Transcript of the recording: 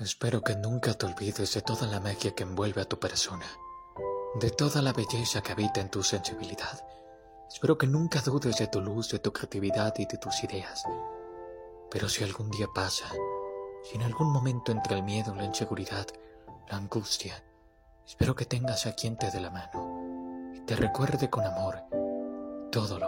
Espero que nunca te olvides de toda la magia que envuelve a tu persona, de toda la belleza que habita en tu sensibilidad. Espero que nunca dudes de tu luz, de tu creatividad y de tus ideas. Pero si algún día pasa, si en algún momento entra el miedo, la inseguridad, la angustia, espero que tengas a quien te dé la mano y te recuerde con amor todo lo que.